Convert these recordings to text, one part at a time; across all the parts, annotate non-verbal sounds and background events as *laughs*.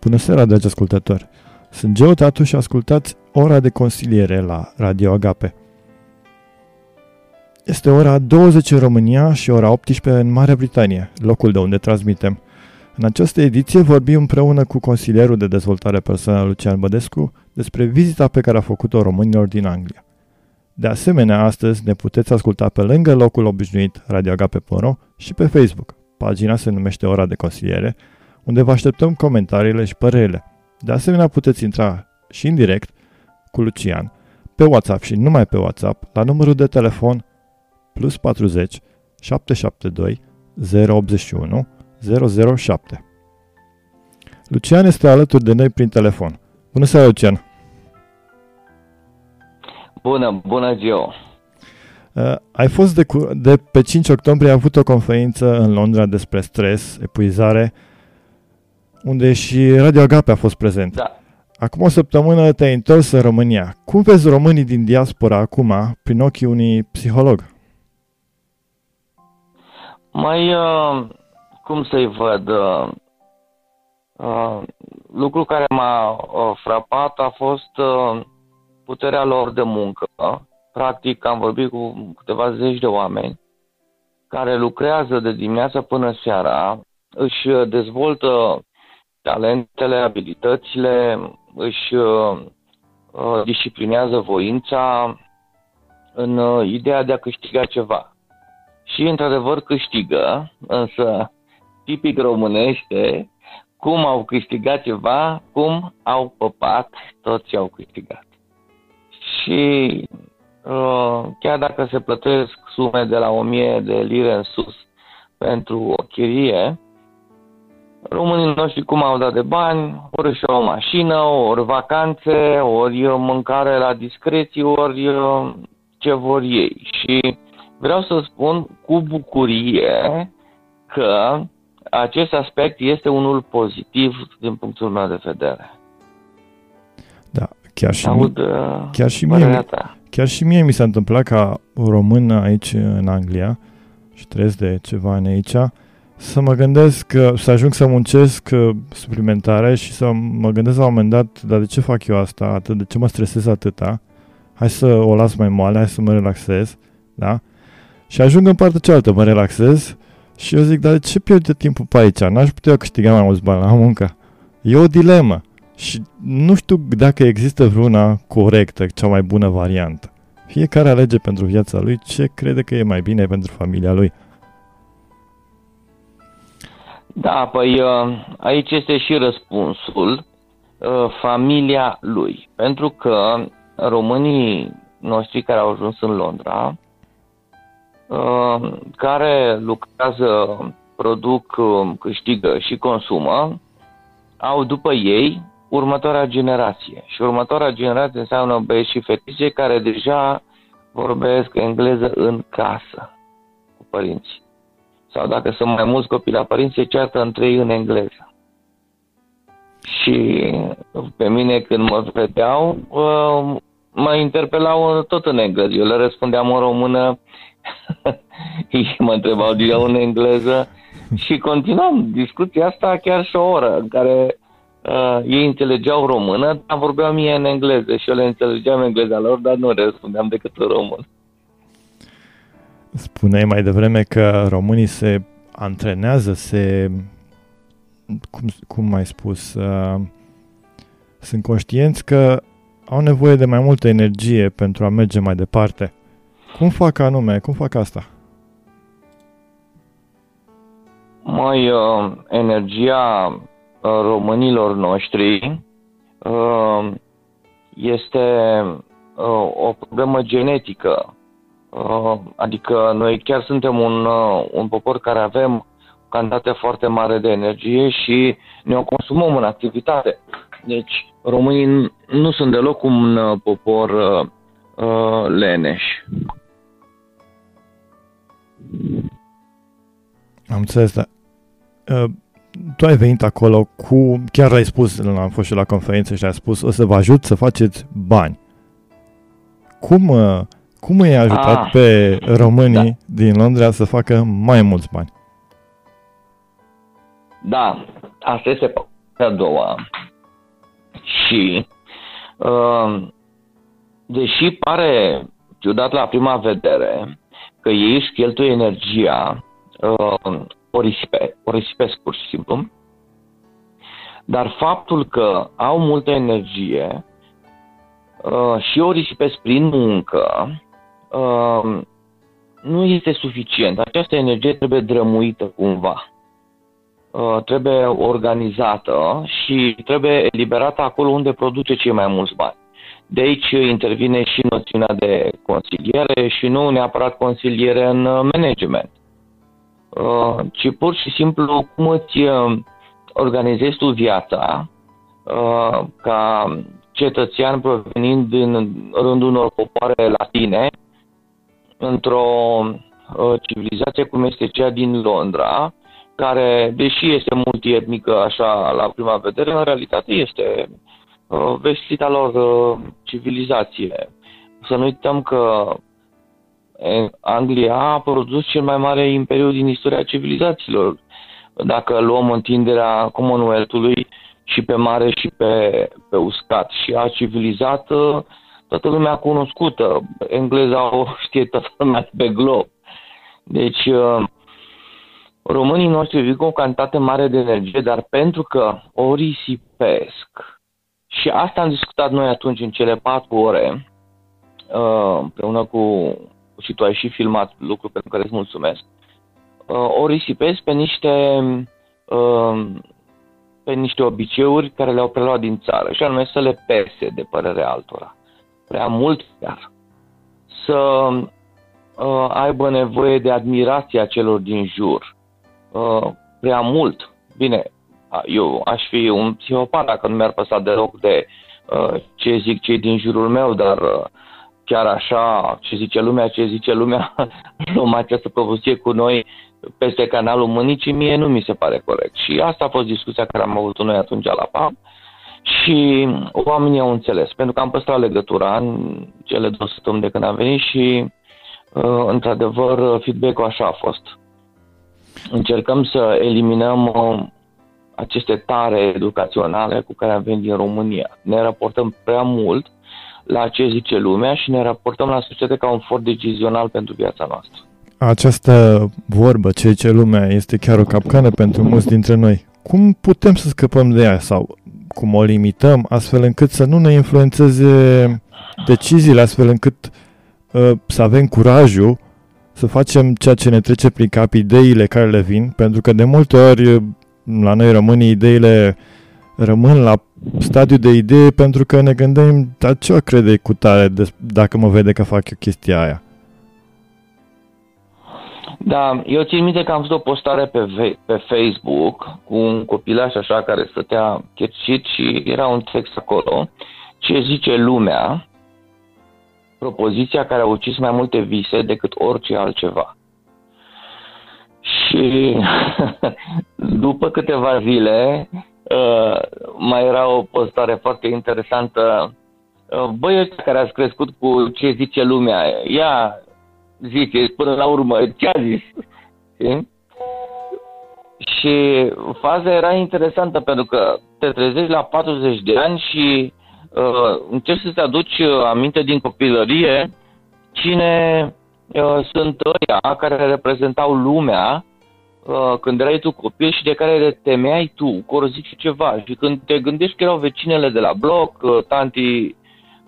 Bună seara, dragi ascultători! Sunt Geo Tatu și ascultați ora de consiliere la Radio Agape. Este ora 20 în România și ora 18 în Marea Britanie, locul de unde transmitem. În această ediție vorbim împreună cu consilierul de dezvoltare personală Lucian Bădescu despre vizita pe care a făcut-o românilor din Anglia. De asemenea, astăzi ne puteți asculta pe lângă locul obișnuit Radio Agape.ro și pe Facebook. Pagina se numește Ora de Consiliere, unde vă așteptăm comentariile și părerile. De asemenea, puteți intra și în direct cu Lucian pe WhatsApp și numai pe WhatsApp la numărul de telefon plus 40 772 081 007. Lucian este alături de noi prin telefon. Bună seara, Lucian! Bună, bună Gio! Uh, ai fost de, cu- de pe 5 octombrie, ai avut o conferință în Londra despre stres, epuizare, unde și Radio Agape a fost prezent. Da. Acum o săptămână te-ai întors în România. Cum vezi românii din diaspora acum, prin ochii unui psiholog? Mai, uh, cum să-i văd, uh, uh, lucru care m-a uh, frapat a fost uh, puterea lor de muncă. Practic am vorbit cu câteva zeci de oameni care lucrează de dimineața până seara, își dezvoltă talentele, abilitățile, își uh, uh, disciplinează voința în uh, ideea de a câștiga ceva. Și într-adevăr câștigă, însă tipic românește, cum au câștigat ceva, cum au păpat, toți au câștigat. Și uh, chiar dacă se plătesc sume de la 1000 de lire în sus pentru o chirie, românii noștri cum au dat de bani, ori și o mașină, ori vacanțe, ori mâncare la discreție, ori uh, ce vor ei. Și vreau să spun cu bucurie că acest aspect este unul pozitiv din punctul meu de vedere. Da, chiar și, Aud mie, uh, chiar și mie, părerea ta. chiar și mie mi s-a întâmplat ca român aici în Anglia și trăiesc de ceva ani aici, să mă gândesc, că- să ajung să muncesc uh, suplimentare și să mă gândesc la un moment dat, dar de ce fac eu asta, atât, de ce mă stresez atâta, hai să o las mai moale, hai să mă relaxez, da? Și ajung în partea cealaltă, mă relaxez și eu zic, dar de ce pierd eu timpul pe aici? N-aș putea câștiga mai mulți bani la muncă. E o dilemă și nu știu dacă există vreuna corectă, cea mai bună variantă. Fiecare alege pentru viața lui ce crede că e mai bine pentru familia lui. Da, păi uh, aici este și răspunsul uh, familia lui. Pentru că românii noștri care au ajuns în Londra, uh, care lucrează, produc, uh, câștigă și consumă, au după ei următoarea generație. Și următoarea generație înseamnă băieți și fetițe care deja vorbesc engleză în casă cu părinții sau dacă sunt mai mulți copii la părinți, se ceartă între ei în engleză. Și pe mine când mă vedeau, uh, mă interpelau tot în engleză. Eu le răspundeam în română, *laughs* ei mă întrebau din nou în engleză și continuam discuția asta chiar și o oră în care uh, ei înțelegeau română, dar vorbeau mie în engleză și eu le înțelegeam engleza lor, dar nu răspundeam decât în română. Spuneai mai devreme că românii se antrenează, se... Cum, cum ai spus? Uh, sunt conștienți că au nevoie de mai multă energie pentru a merge mai departe. Cum fac anume? Cum fac asta? Mai uh, energia uh, românilor noștri uh, este uh, o problemă genetică. Uh, adică noi chiar suntem un, uh, un popor care avem o cantitate foarte mare de energie și ne o consumăm în activitate. Deci românii n- nu sunt deloc un uh, popor uh, uh, leneș. Am înțeles, dar uh, tu ai venit acolo cu, chiar ai spus, am fost și la conferință și ai spus, o să vă ajut să faceți bani. Cum, uh, cum i-ai ajutat Ah, pe românii din Londra să facă mai mulți bani? Da, asta este partea a doua. Și uh, deși pare ciudat la prima vedere că ei își cheltuie energia, uh, o, risipe, o risipesc pur și simplu, dar faptul că au multă energie uh, și o risipesc prin muncă, uh, nu este suficient. Această energie trebuie drămuită cumva. Uh, trebuie organizată și trebuie eliberată acolo unde produce cei mai mulți bani. De aici intervine și noțiunea de consiliere și nu neapărat consiliere în management, uh, ci pur și simplu cum îți uh, organizezi tu viața ca cetățean provenind din rândul unor popoare latine într-o civilizație cum este cea din Londra, care, deși este multietnică așa la prima vedere, în realitate este uh, vestita lor uh, civilizație. Să nu uităm că Anglia a produs cel mai mare imperiu din istoria civilizațiilor. Dacă luăm întinderea Commonwealth-ului și pe mare și pe, pe uscat și a civilizat uh, toată lumea cunoscută. Engleza o *laughs* știe toată lumea pe glob. Deci, uh, românii noștri vin cu o cantitate mare de energie, dar pentru că o risipesc, și asta am discutat noi atunci în cele patru ore, uh, împreună cu, și tu ai și filmat lucru pentru care îți mulțumesc, uh, o risipesc pe niște, uh, pe niște obiceiuri care le-au preluat din țară, și anume să le pese de părerea altora. Prea mult chiar. Să aibă nevoie de admirația celor din jur uh, prea mult. Bine, eu aș fi un psihopat dacă nu mi-ar păsa deloc de uh, ce zic cei din jurul meu, dar uh, chiar așa, ce zice lumea, ce zice lumea, *laughs* luăm această propoziție cu noi peste canalul Mânicii, mie nu mi se pare corect. Și asta a fost discuția care am avut noi atunci la PAM și oamenii au înțeles, pentru că am păstrat legătura în cele două săptămâni de când am venit și, uh, într-adevăr, feedback-ul așa a fost încercăm să eliminăm uh, aceste tare educaționale cu care avem din România. Ne raportăm prea mult la ce zice lumea și ne raportăm la societate ca un for decizional pentru viața noastră. Această vorbă, ce zice lumea, este chiar o capcană pentru mulți dintre noi. Cum putem să scăpăm de ea sau cum o limităm astfel încât să nu ne influențeze deciziile, astfel încât uh, să avem curajul să facem ceea ce ne trece prin cap, ideile care le vin, pentru că de multe ori la noi românii ideile rămân la stadiu de idee pentru că ne gândim, dar ce o crede cu tare dacă mă vede că fac eu chestia aia? Da, eu țin minte că am văzut o postare pe, pe Facebook cu un copilaș așa care stătea checșit și era un text acolo. Ce zice lumea propoziția care a ucis mai multe vise decât orice altceva. Și *laughs* după câteva zile uh, mai era o postare foarte interesantă. Uh, băi ăștia care ați crescut cu ce zice lumea, ia zice până la urmă ce a zis. Și faza era interesantă pentru că te trezești la 40 de ani și uh, încerci să-ți aduci uh, aminte din copilărie cine uh, sunt ăia care reprezentau lumea uh, când erai tu copil și de care te temeai tu, că zici ceva. Și când te gândești că erau vecinele de la bloc, uh, tanti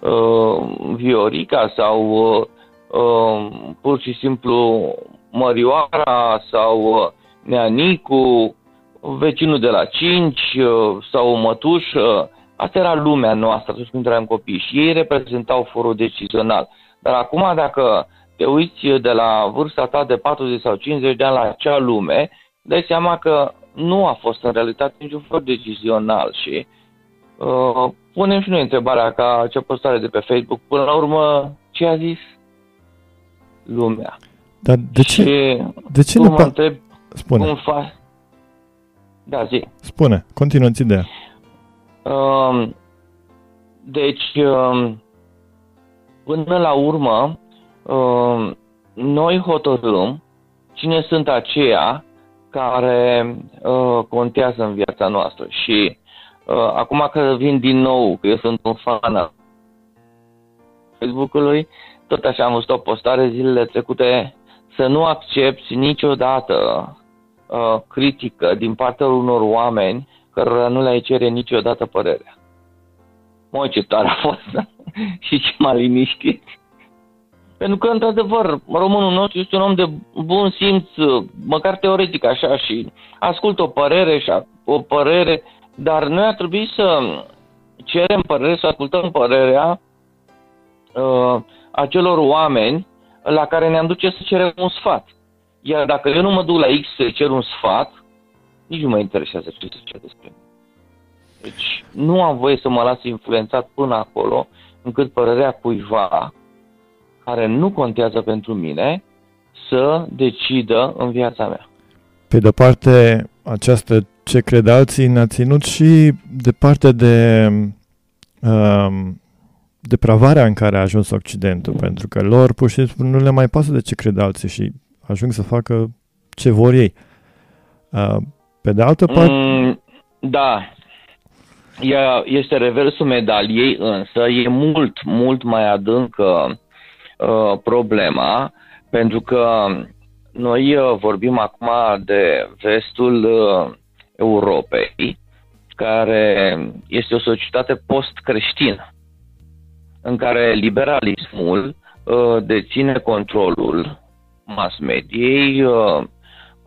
uh, Viorica sau uh, uh, pur și simplu Mărioara sau uh, Neanicu, vecinul de la 5 uh, sau mătușă, Asta era lumea noastră atunci când eram copii. Și ei reprezentau forul decizional. Dar acum dacă te uiți de la vârsta ta de 40 sau 50 de ani la acea lume, dai seama că nu a fost în realitate niciun for decizional. Și uh, punem și noi întrebarea ca ce postare de pe Facebook, până la urmă, ce a zis lumea? Dar de ce, și de ce nu mă întreb Spune. cum faci? Da, zi. Spune, continuă-ți ideea. Um, deci, um, până la urmă, um, noi hotărâm cine sunt aceia care uh, contează în viața noastră și Uh, acum că vin din nou, că eu sunt un fan al Facebook-ului, tot așa am văzut o postare zilele trecute, să nu accepti niciodată uh, critică din partea unor oameni cărora nu le-ai cere niciodată părerea. Mă, ce tare a fost *laughs* și ce m-a liniștit. Pentru că, într-adevăr, românul nostru este un om de bun simț, măcar teoretic așa, și ascultă o părere și o părere, dar noi ar trebui să cerem părere, să ascultăm părerea uh, acelor oameni la care ne-am duce să cerem un sfat. Iar dacă eu nu mă duc la X să cer un sfat, nici nu mă interesează ce se zice despre mine. Deci nu am voie să mă las influențat până acolo, încât părerea cuiva care nu contează pentru mine să decidă în viața mea. Pe de parte, această ce cred alții ne-a ținut și departe de um, depravarea în care a ajuns Occidentul, pentru că lor pur și simplu nu le mai pasă de ce cred alții și ajung să facă ce vor ei. Uh, pe de altă parte... Mm, da, este reversul medaliei, însă e mult, mult mai adâncă uh, problema, pentru că noi uh, vorbim acum de vestul uh, Europei, care este o societate post-creștină, în care liberalismul uh, deține controlul mass mediei, uh,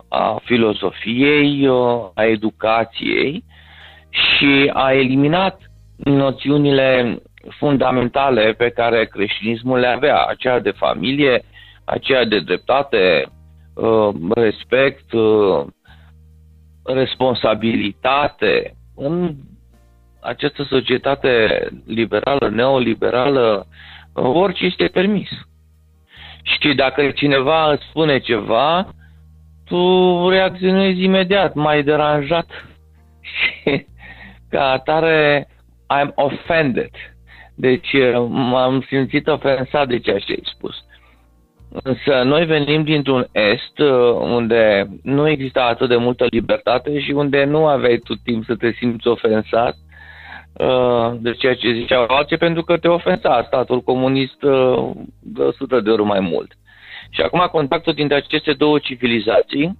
a filozofiei, uh, a educației și a eliminat noțiunile fundamentale pe care creștinismul le avea, aceea de familie, aceea de dreptate, uh, respect, uh, responsabilitate. În această societate liberală, neoliberală, orice este permis. Și dacă cineva îți spune ceva, tu reacționezi imediat, mai deranjat și *laughs* ca atare I'm offended. Deci m-am simțit ofensat de ceea ce ai spus. Însă noi venim dintr-un est unde nu exista atât de multă libertate și unde nu aveai tu timp să te simți ofensat uh, de ceea ce ziceau alții pentru că te ofensa statul comunist uh, de 100 de ori mai mult. Și acum contactul dintre aceste două civilizații,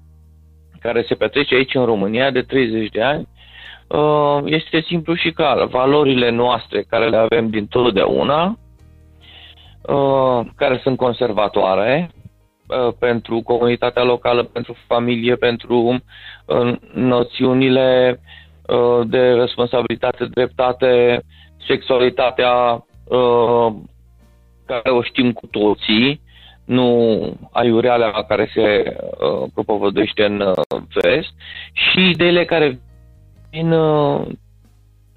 care se petrece aici în România de 30 de ani, uh, este simplu și clar. Valorile noastre care le avem din totdeauna, uh, care sunt conservatoare uh, pentru comunitatea locală, pentru familie, pentru noțiunile de responsabilitate, dreptate, sexualitatea care o știm cu toții, nu aiureala care se uh, propovăduiește în uh, vest și ideile care vin uh,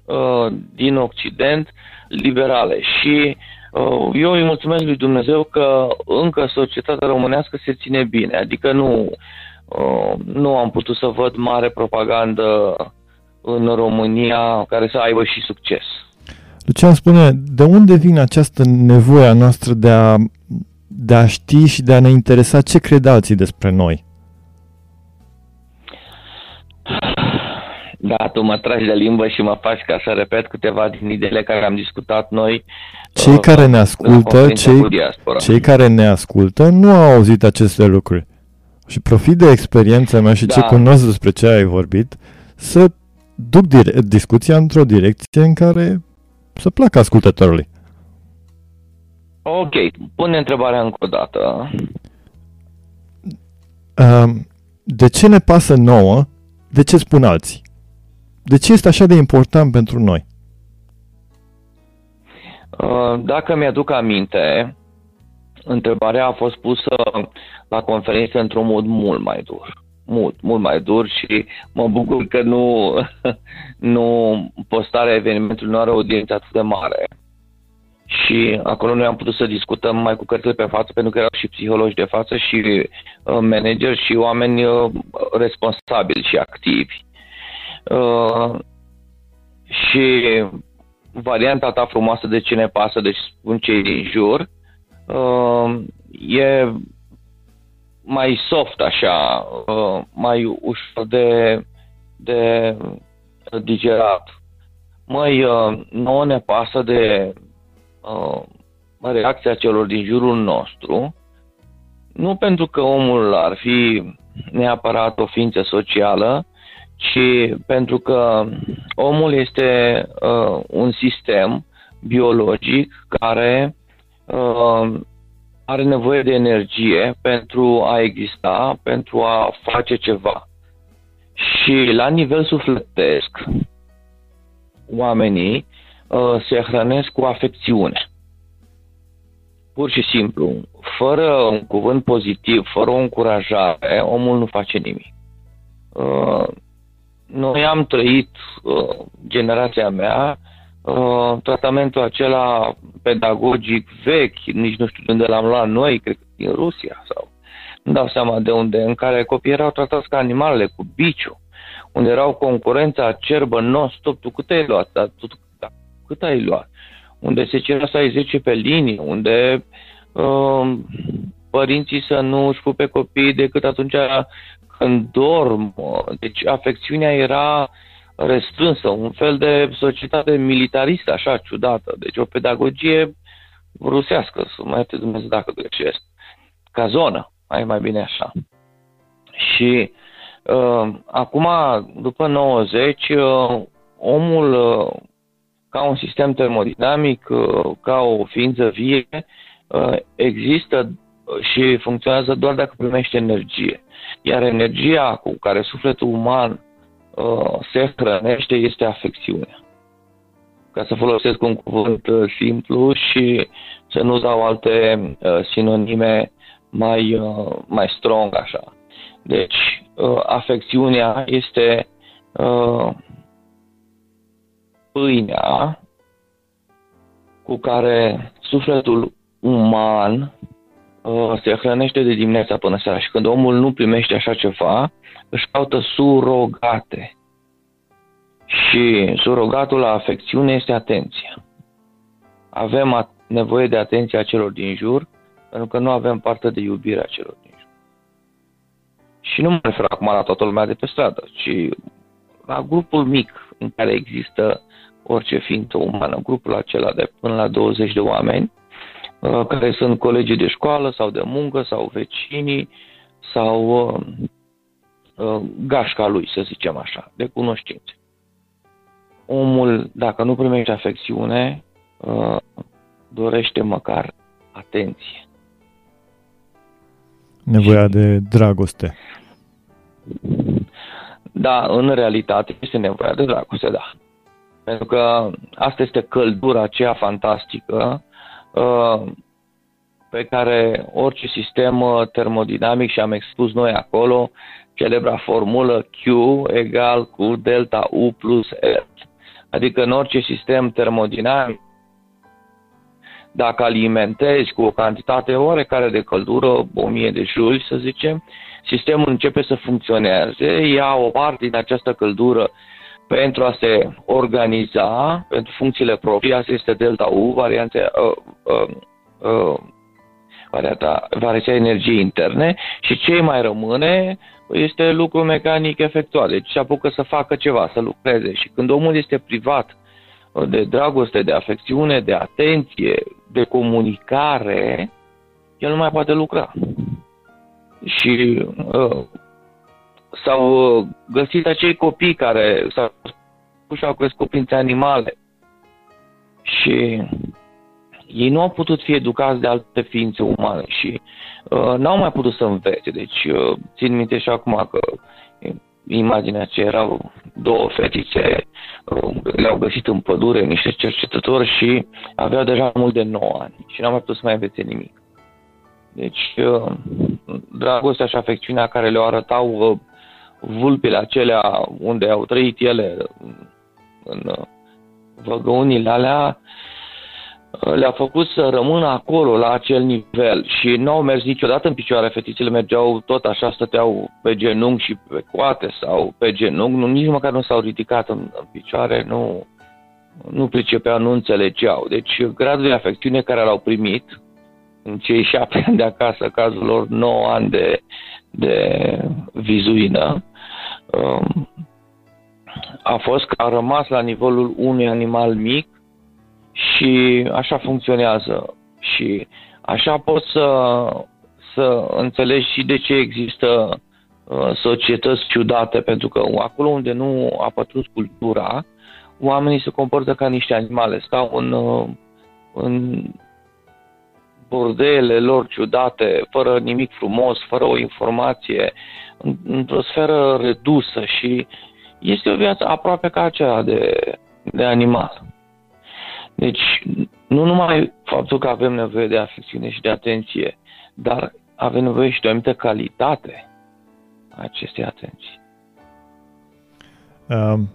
uh, din Occident liberale. Și uh, eu îi mulțumesc lui Dumnezeu că încă societatea românească se ține bine, adică nu, uh, nu am putut să văd mare propagandă în România care să aibă și succes. Lucian spune, de unde vine această nevoie a noastră de a de a ști și de a ne interesa ce cred alții despre noi. Da, tu mă tragi de limbă și mă faci ca să repet câteva din ideile care am discutat noi. Cei uh, care ne ascultă, cei, cei care ne ascultă nu au auzit aceste lucruri. Și profit de experiența mea și da. ce cunosc despre ce ai vorbit, să duc dire- discuția într-o direcție în care să placă ascultătorului. Ok, pune întrebarea încă o dată. De ce ne pasă nouă? De ce spun alții? De ce este așa de important pentru noi? Uh, dacă mi-aduc aminte, întrebarea a fost pusă la conferință într-un mod mult mai dur. Mult, mult mai dur și mă bucur că nu, *laughs* nu postarea evenimentului nu are o audiență atât de mare și acolo noi am putut să discutăm mai cu cărțile pe față, pentru că erau și psihologi de față și uh, manageri și oameni uh, responsabili și activi. Uh, și varianta ta frumoasă de ce ne pasă, deci spun cei din jur, uh, e mai soft așa, uh, mai ușor de, de digerat. Măi, uh, nouă ne pasă de uh, reacția celor din jurul nostru, nu pentru că omul ar fi neapărat o ființă socială, ci pentru că omul este uh, un sistem biologic care uh, are nevoie de energie pentru a exista, pentru a face ceva. Și la nivel sufletesc, oamenii uh, se hrănesc cu afecțiune. Pur și simplu, fără un cuvânt pozitiv, fără o încurajare, omul nu face nimic. Uh, noi am trăit, uh, generația mea, uh, tratamentul acela pedagogic vechi, nici nu știu de unde l-am luat noi, cred că din Rusia sau nu dau seama de unde, în care copiii erau tratați ca animalele, cu biciu, unde erau concurența acerbă non-stop, tu cât ai luat, dar tu, da, cât ai luat, unde se cerea să ai 10 pe linie, unde uh, părinții să nu își pupe copiii decât atunci când dorm. Deci afecțiunea era restrânsă, un fel de societate militaristă, așa, ciudată. Deci o pedagogie rusească, să mai te Dumnezeu dacă greșesc, ca zonă, mai mai bine așa. Și uh, acum, după 90, uh, omul, uh, ca un sistem termodinamic, uh, ca o ființă vie, uh, există și funcționează doar dacă primește energie. Iar energia cu care sufletul uman uh, se hrănește este afecțiunea. Ca să folosesc un cuvânt uh, simplu și să nu dau alte uh, sinonime mai, uh, mai strong așa. Deci, uh, afecțiunea este uh, pâinea cu care sufletul uman Uh, se hrănește de dimineața până seara și când omul nu primește așa ceva, își caută surogate. Și surogatul la afecțiune este atenția. Avem nevoie de atenția celor din jur, pentru că nu avem parte de iubirea celor din jur. Și nu mă refer acum la toată lumea de pe stradă, ci la grupul mic în care există orice ființă umană, grupul acela de până la 20 de oameni, Uh, care sunt colegii de școală sau de muncă sau vecinii sau uh, uh, gașca lui, să zicem așa, de cunoștințe. Omul, dacă nu primește afecțiune, dorește măcar atenție. Nevoia de dragoste. Da, în realitate este nevoia de dragoste, da. Pentru că asta este căldura aceea fantastică Uh, pe care orice sistem uh, termodinamic și am expus noi acolo, celebra formulă Q egal cu delta U plus R. Adică în orice sistem termodinamic, dacă alimentezi cu o cantitate oarecare de căldură, 1000 de juli să zicem, sistemul începe să funcționeze, ia o parte din această căldură pentru a se organiza pentru funcțiile proprii. Asta este delta U, varianța, uh, uh, uh, varianta, variația energiei interne și ce mai rămâne este lucru mecanic efectuat. Deci se apucă să facă ceva, să lucreze și când omul este privat de dragoste, de afecțiune, de atenție, de comunicare, el nu mai poate lucra. Și uh, s-au uh, găsit acei copii care s-au și au crescut printre animale. Și ei nu au putut fi educați de alte ființe umane și uh, n-au mai putut să învețe. Deci uh, țin minte și acum că imaginea ce erau două fetițe, uh, le-au găsit în pădure niște cercetători și aveau deja mult de 9 ani și n-au mai putut să mai învețe nimic. Deci, uh, dragostea și afecțiunea care le-o arătau uh, vulpile acelea unde au trăit ele în uh, văgăunile alea, uh, le-a făcut să rămână acolo, la acel nivel și nu au mers niciodată în picioare, fetițele mergeau tot așa, stăteau pe genunchi și pe coate sau pe genunchi, nu, nici măcar nu s-au ridicat în, în picioare, nu, nu pricepeau, nu înțelegeau. Deci gradul de afecțiune care l-au primit în cei șapte *laughs* ani de acasă, cazul lor 9 ani de, de vizuină, um, a fost că a rămas la nivelul unui animal mic și așa funcționează. Și așa poți să, să înțelegi și de ce există uh, societăți ciudate, pentru că acolo unde nu a pătrus cultura, oamenii se comportă ca niște animale, stau în, uh, în bordele lor ciudate, fără nimic frumos, fără o informație, într-o sferă redusă și este o viață aproape ca aceea de, de animal. Deci, nu numai faptul că avem nevoie de afecțiune și de atenție, dar avem nevoie și de o anumită calitate a acestei atenții.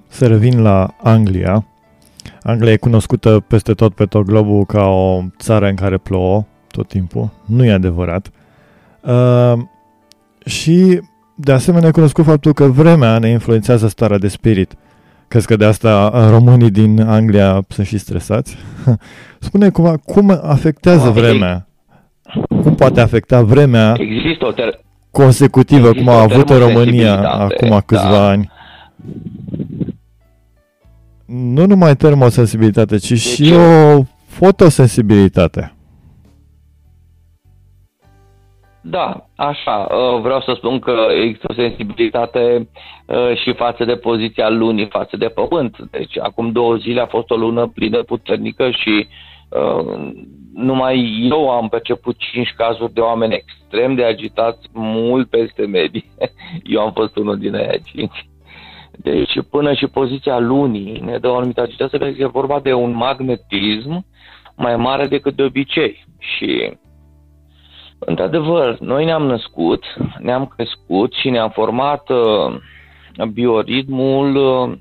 Să revin la Anglia. Anglia e cunoscută peste tot pe tot globul ca o țară în care plouă tot timpul. Nu e adevărat. Și de asemenea, e cunoscut faptul că vremea ne influențează starea de spirit. Crezi că de asta românii din Anglia sunt și stresați? *laughs* Spune cum, cum afectează vremea? Cum poate afecta vremea Există o ter- consecutivă, cum a avut în România acum câțiva da. ani? Nu numai termosensibilitate, ci de și ce? o fotosensibilitate. Da, așa. Uh, vreau să spun că există o sensibilitate uh, și față de poziția lunii, față de pământ. Deci acum două zile a fost o lună plină puternică și uh, numai eu am perceput cinci cazuri de oameni extrem de agitați, mult peste medie. *laughs* Eu am fost unul din aia cinci. Deci până și poziția lunii ne dă o anumită agitație pentru că e vorba de un magnetism mai mare decât de obicei. Și Într-adevăr, noi ne-am născut, ne-am crescut și ne-am format uh, bioritmul uh,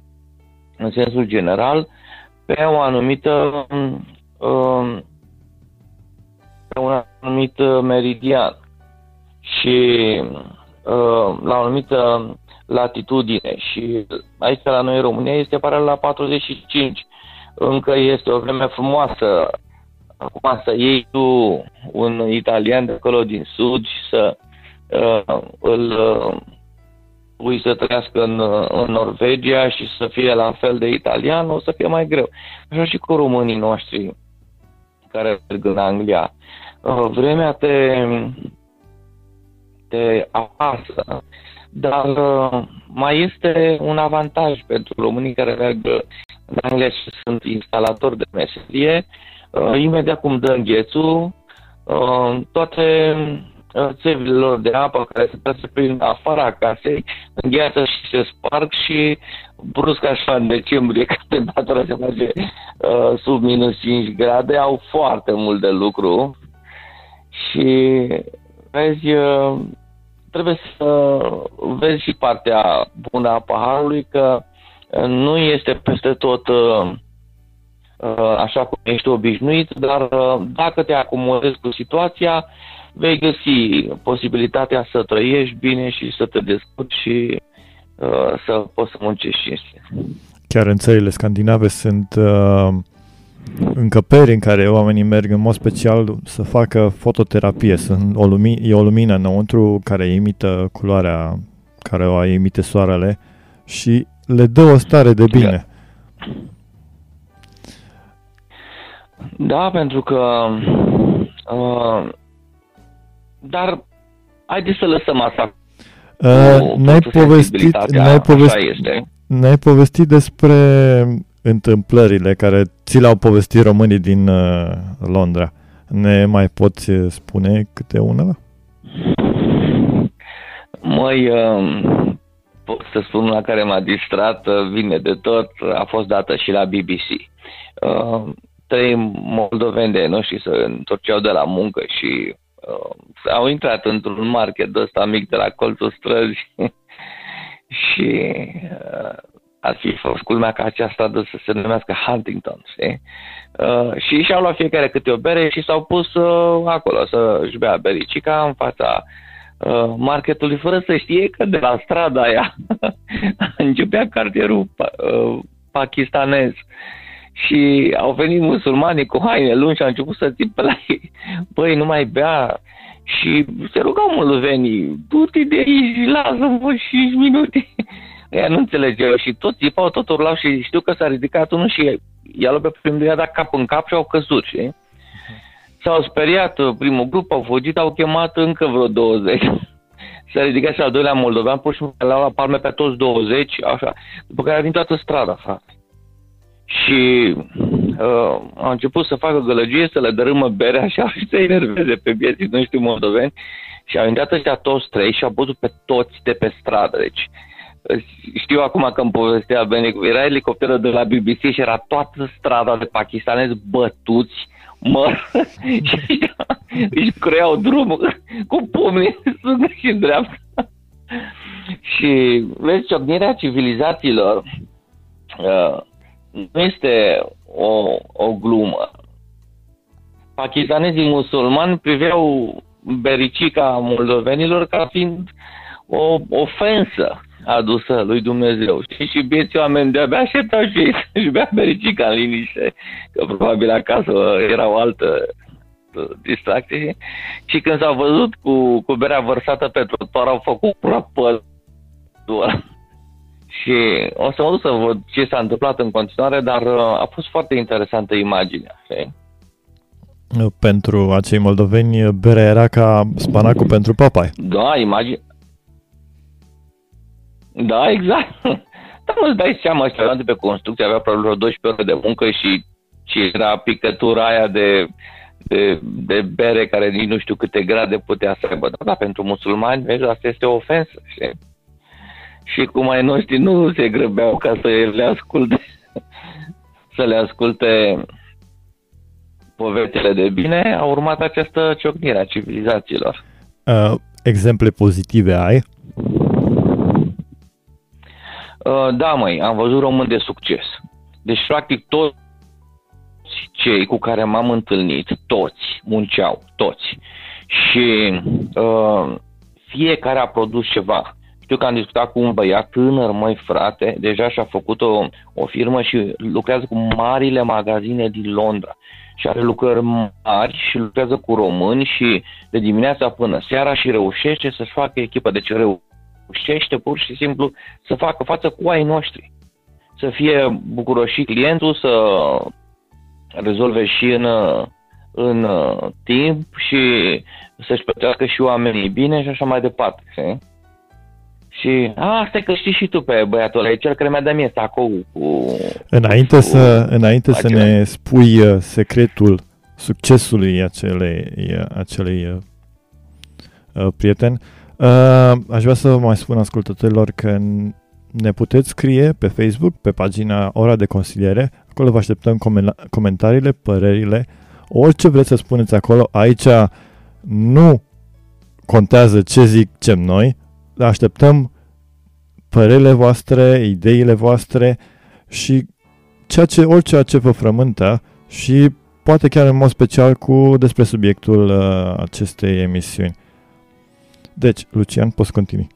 în sensul general pe o anumită uh, pe un anumit meridian și uh, la o anumită latitudine și aici la noi în România este paralel la 45. Încă este o vreme frumoasă Acum să iei tu un italian de acolo din sud și să uh, îl uh, pui să trăiască în, uh, în Norvegia și să fie la fel de italian, o să fie mai greu. Așa și cu românii noștri care merg în Anglia. Uh, vremea te, te apasă, dar uh, mai este un avantaj pentru românii care merg în Anglia și sunt instalatori de meserie, Uh, imediat cum dă înghețul, uh, toate uh, țevile lor de apă care se trase prin afara casei, îngheață și se sparg și brusc așa în decembrie, *laughs* când temperatura se face uh, sub minus 5 grade, au foarte mult de lucru. Și vezi, uh, trebuie să vezi și partea bună a paharului, că nu este peste tot uh, Uh, așa cum ești obișnuit, dar uh, dacă te acomodezi cu situația, vei găsi posibilitatea să trăiești bine și să te descurci și uh, să poți să muncești cinste. Chiar în țările scandinave sunt uh, încăperi în care oamenii merg în mod special să facă fototerapie. Sunt o lumină, e o lumină înăuntru care imită culoarea care o emite soarele și le dă o stare de bine. Da, pentru că... Uh, dar haideți să lăsăm asta. Uh, n-ai povestit, n-ai, povestit, n-ai povestit despre întâmplările care ți le-au povestit românii din uh, Londra. Ne mai poți spune câte unele? Măi, uh, pot să spun una care m-a distrat, uh, vine de tot, a fost dată și la BBC. Uh, trei moldoveni de noștri se întorceau de la muncă și uh, au intrat într-un market ăsta mic de la colțul străzi *laughs* și uh, ar fi fost culmea ca aceasta de să se numească Huntington, știi? Uh, și și-au luat fiecare câte o bere și s-au pus uh, acolo să-și bea bericica în fața uh, marketului, fără să știe că de la strada aia *laughs* începea cartierul uh, pakistanez. Uh, și au venit musulmanii cu haine lungi și au început să țipe la ei. Băi, nu mai bea. Și se rugau moldovenii, du-te de aici, lasă-mă 5 minute. *laughs* ea nu înțelegeau și toți țipau, tot urlau și știu că s-a ridicat unul și i-a luat pe primul, i-a dat cap în cap și au căzut, știi? S-au speriat primul grup, au fugit, au chemat încă vreo 20. *laughs* S-a ridicat și al doilea moldovean, pur și simplu le-au la palme pe toți 20, așa, după care a venit toată strada, frate. Și uh, a început să facă gălăgie, să le dărâmă berea așa și *laughs* să enerveze pe vieții nu știu moldoveni. Și au intrat ăștia toți trei și au bătut pe toți de pe stradă. Deci știu acum că îmi povestea Bene, era elicopterul de la BBC și era toată strada de pakistanezi bătuți mă, *laughs* și *laughs* își creau drumul cu pumnii sunt și în dreapta. și vezi, ciocnirea civilizațiilor uh, nu este o, o glumă. Pakistanezii musulmani priveau bericica moldovenilor ca fiind o ofensă adusă lui Dumnezeu. Știi? Și bieții oameni de-abia așteptau și *laughs* își bea bericica în liniște, că probabil acasă era o altă distracție. Și când s-au văzut cu, cu berea vărsată pe trotuar, au făcut prăpăd și o să mă duc să văd ce s-a întâmplat în continuare, dar uh, a fost foarte interesantă imaginea. Știi? Pentru acei moldoveni, berea era ca spanacul pentru papai. Da, imagine. Da, exact. *laughs* Dar nu-ți dai seama, ăștia de pe construcție avea probabil vreo 12 ore de muncă și ce era picătura aia de, de, de bere care nici nu știu câte grade putea să aibă. Da, pentru musulmani, vezi, asta este o ofensă, știi? Și cum ai noștri nu se grăbeau ca să le asculte, *laughs* să le asculte povețele de bine, a urmat această ciocnire a civilizațiilor. Uh, exemple pozitive ai? Uh, da, măi, am văzut români de succes. Deci, practic, toți cei cu care m-am întâlnit, toți munceau, toți. Și uh, fiecare a produs ceva. Știu că am discutat cu un băiat tânăr, măi frate, deja și-a făcut o, o firmă și lucrează cu marile magazine din Londra. Și are lucrări mari și lucrează cu români și de dimineața până seara și reușește să-și facă echipă. Deci reușește pur și simplu să facă față cu ai noștri. Să fie bucuroși clientul, să rezolve și în, în timp și să-și plătească și oamenii bine și așa mai departe. Știi? Și, a, asta că știi și tu pe băiatul ăla, e cel care mi-a dat mie sacou cu... Înainte, cu, să, înainte să ne spui uh, secretul succesului acelei, acelei uh, uh, prieten, uh, aș vrea să vă mai spun ascultătorilor că ne puteți scrie pe Facebook, pe pagina Ora de Consiliere, acolo vă așteptăm comentariile, părerile, orice vreți să spuneți acolo, aici nu contează ce zic ce noi, așteptăm părerile voastre, ideile voastre și ceea ce, orice ce vă frământă și poate chiar în mod special cu despre subiectul uh, acestei emisiuni. Deci, Lucian, poți continui.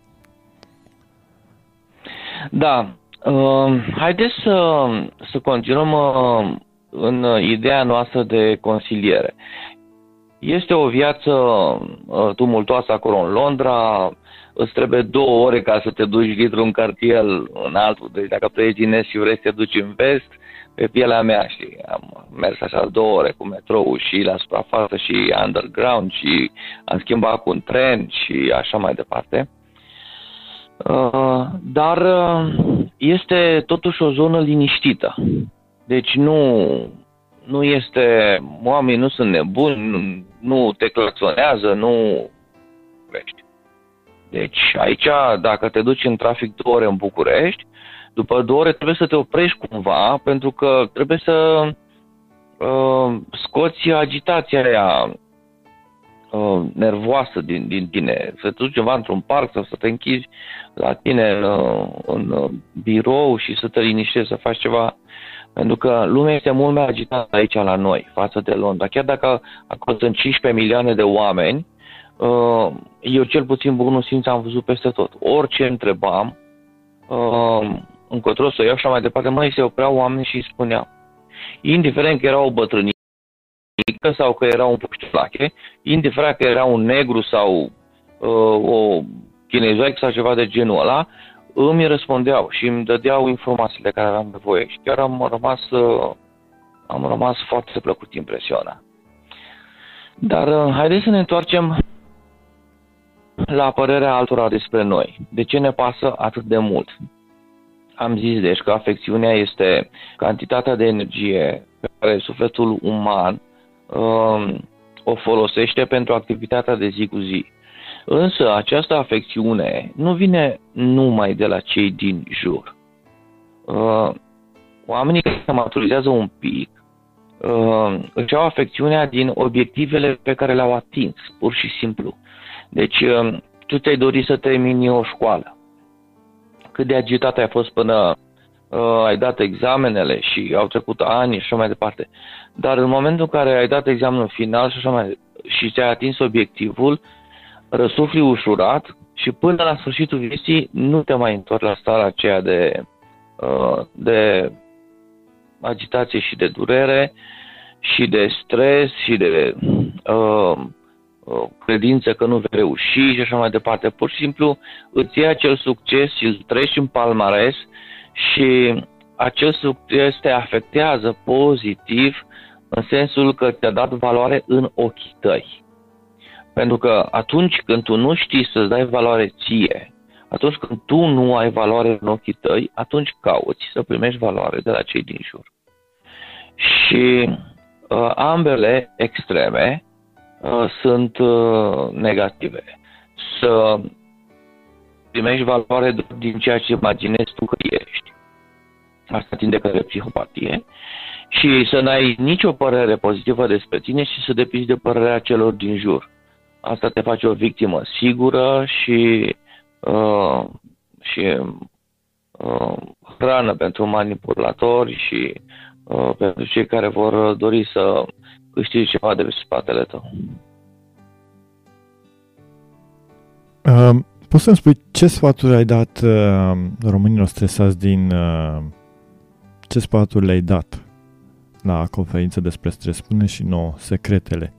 Da. Uh, haideți să, să continuăm uh, în ideea noastră de consiliere. Este o viață uh, tumultoasă acolo în Londra, îți trebuie două ore ca să te duci dintr-un cartier în altul. Deci dacă tu ești din est și vrei să te duci în vest, pe pielea mea, știi, am mers așa două ore cu metrou și la suprafață și underground și am schimbat cu un tren și așa mai departe. Uh, dar uh, este totuși o zonă liniștită. Deci nu, nu este, oamenii nu sunt nebuni, nu, nu te claxonează, nu vești. Deci aici, dacă te duci în trafic două ore în București, după două ore trebuie să te oprești cumva, pentru că trebuie să uh, scoți agitația aia uh, nervoasă din, din tine, să te duci ceva într-un parc sau să te închizi la tine în, uh, în uh, birou și să te liniștești, să faci ceva. Pentru că lumea este mult mai agitată aici la noi, față de Londra. Chiar dacă acolo sunt 15 milioane de oameni, uh, eu cel puțin bunul simț am văzut peste tot. Orice întrebam, uh, încotro să iau și mai departe, mai se opreau oameni și îi spuneau. Indiferent că era o bătrânică sau că era un puștulache, indiferent că era un negru sau uh, o chinezoică sau ceva de genul ăla, îmi răspundeau și îmi dădeau informațiile care aveam nevoie și chiar am rămas, uh, am rămas foarte plăcut impresionat. Dar uh, haideți să ne întoarcem la părerea altora despre noi. De ce ne pasă atât de mult? Am zis deci că afecțiunea este cantitatea de energie pe care sufletul uman um, o folosește pentru activitatea de zi cu zi. Însă această afecțiune nu vine numai de la cei din jur. Uh, oamenii care se maturizează un pic uh, își au afecțiunea din obiectivele pe care le-au atins, pur și simplu. Deci, uh, tu te-ai dorit să termini o școală. Cât de agitat ai fost până uh, ai dat examenele și au trecut ani și așa mai departe. Dar în momentul în care ai dat examenul final și așa mai și ți-ai atins obiectivul, răsufli ușurat și până la sfârșitul vieții nu te mai întorci la starea aceea de, uh, de agitație și de durere și de stres și de uh, uh, credință că nu vei reuși și așa mai departe. Pur și simplu îți iei acel succes și îl treci în palmares și acel succes te afectează pozitiv în sensul că ți-a dat valoare în ochii tăi. Pentru că atunci când tu nu știi să-ți dai valoare ție, atunci când tu nu ai valoare în ochii tăi, atunci cauți să primești valoare de la cei din jur. Și uh, ambele extreme uh, sunt uh, negative. Să primești valoare din ceea ce imaginezi tu că ești. Asta tinde către psihopatie. Și să n-ai nicio părere pozitivă despre tine și să depinzi de părerea celor din jur asta te face o victimă sigură și, uh, și uh, hrană pentru manipulatori și uh, pentru cei care vor dori să câștige ceva de pe spatele tău. Uh, poți să-mi spui ce sfaturi ai dat uh, românilor stresați din... Uh, ce sfaturi le-ai dat la conferință despre stres? Spune și nouă secretele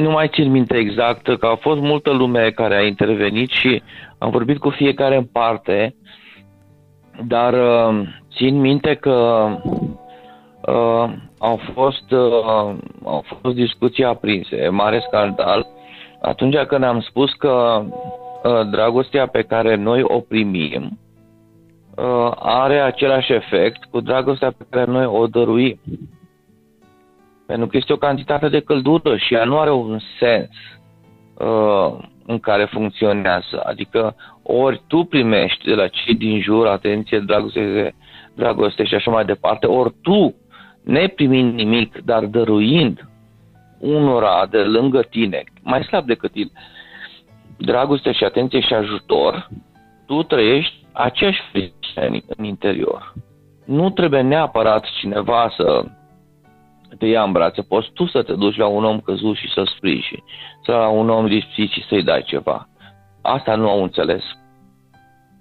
nu mai țin minte exact, că a fost multă lume care a intervenit și am vorbit cu fiecare în parte, dar uh, țin minte că uh, au fost, uh, au fost discuții aprinse, mare scandal, atunci când am spus că uh, dragostea pe care noi o primim uh, are același efect cu dragostea pe care noi o dăruim. Pentru că este o cantitate de căldură și ea nu are un sens uh, în care funcționează. Adică ori tu primești de la cei din jur atenție, dragoste, dragoste și așa mai departe, ori tu, neprimind nimic, dar dăruind unora de lângă tine, mai slab decât tine, dragoste și atenție și ajutor, tu trăiești aceeași frică în interior. Nu trebuie neapărat cineva să te ia în brațe, poți tu să te duci la un om căzut și să sprijini, sau la un om lipsit și să-i dai ceva. Asta nu au înțeles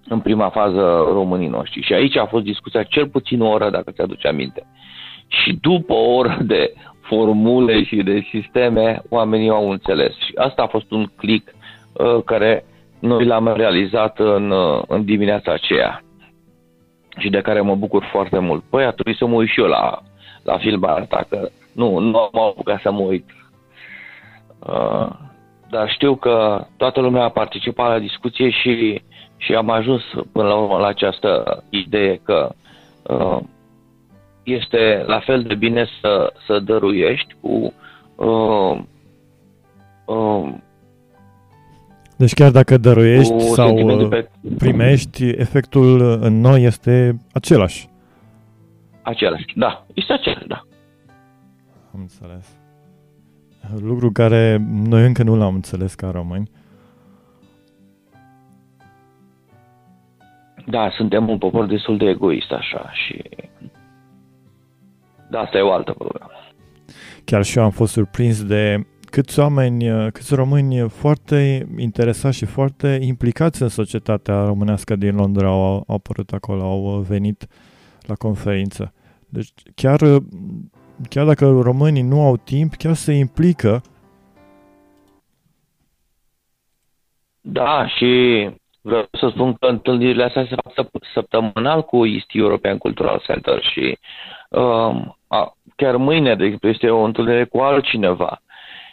în prima fază românii noștri. Și aici a fost discuția cel puțin o oră, dacă ți-aduce aminte. Și după o oră de formule și de sisteme, oamenii au înțeles. Și asta a fost un click uh, care noi l-am realizat în, uh, în dimineața aceea și de care mă bucur foarte mult. Păi a trebuit să mă uit și eu la la filmarea asta, că nu, nu am apucat să mă uit. Uh, dar știu că toată lumea a participat la discuție și, și am ajuns până la urmă la această idee că uh, este la fel de bine să, să dăruiești cu uh, uh, deci chiar dacă dăruiești sau uh, primești, efectul în noi este același. Același, da. Este același, da. Am înțeles. Lucru care noi încă nu l-am înțeles ca români. Da, suntem un popor destul de egoist așa și... Da, asta e o altă problemă. Chiar și eu am fost surprins de câți oameni, câți români foarte interesați și foarte implicați în societatea românească din Londra au, au apărut acolo, au venit la conferință. Deci chiar, chiar dacă românii nu au timp, chiar se implică. Da, și vreau să spun că întâlnirile astea se fac săptămânal cu East European Cultural Center și uh, a, chiar mâine, de exemplu, este o întâlnire cu altcineva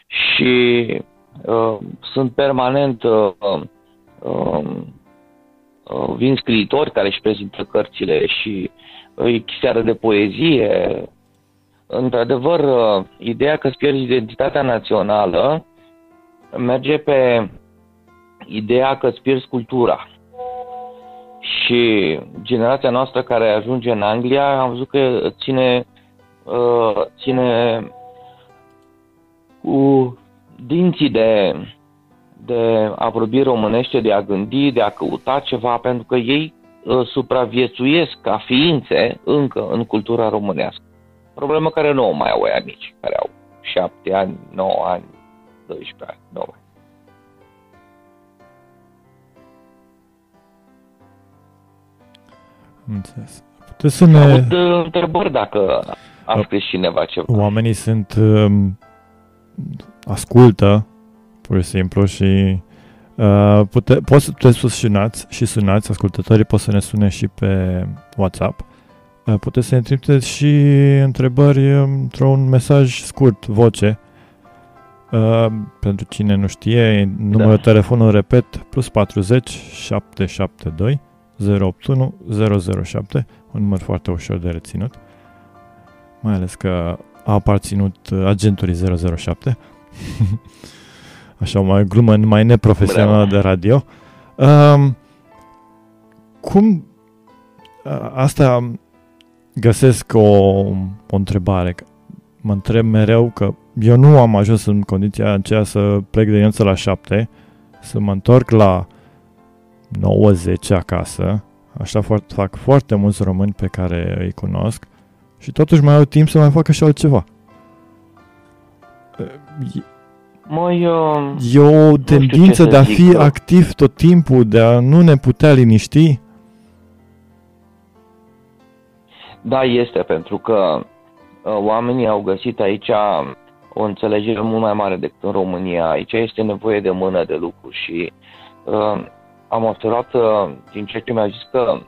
și uh, sunt permanent uh, uh, uh, vin scriitori care își prezintă cărțile și uh, seară de poezie. Într-adevăr, uh, ideea că îți pierzi identitatea națională merge pe ideea că îți pierzi cultura. Și generația noastră care ajunge în Anglia, am văzut că ține, uh, ține cu dinții de, de a vorbi românește, de a gândi, de a căuta ceva, pentru că ei uh, supraviețuiesc ca ființe încă în cultura românească. Problemă care nu o mai au aia mici, care au 7 ani, 9 ani, 12 ani, 9 ani. Înțeles. Puteți să ne... Am avut uh, întrebări dacă a scris cineva ceva. Oamenii sunt... Uh, ascultă, pur și simplu, și uh, pute, poți, puteți să sunați și sunați, ascultătorii pot să ne sune și pe WhatsApp. Uh, puteți să ne trimiteți și întrebări într-un mesaj scurt, voce, Uh, pentru cine nu știe, numărul da. telefonului, repet, plus 40 772 081 007, un număr foarte ușor de reținut, mai ales că a aparținut agentului 007, *laughs* așa mai glumă mai neprofesională de radio. Um, cum asta găsesc o, o întrebare. Mă întreb mereu că eu nu am ajuns în condiția aceea să plec de dimineața la 7, să mă întorc la 9-10 acasă, așa fac foarte mulți români pe care îi cunosc și totuși mai au timp să mai facă și altceva. Măi, uh, e o tendință de a fi zic, activ tot timpul, de a nu ne putea liniști? Da, este, pentru că uh, oamenii au găsit aici o înțelegere mult mai mare decât în România. Aici este nevoie de mână de lucru și uh, am observat uh, din ce mi-a zis că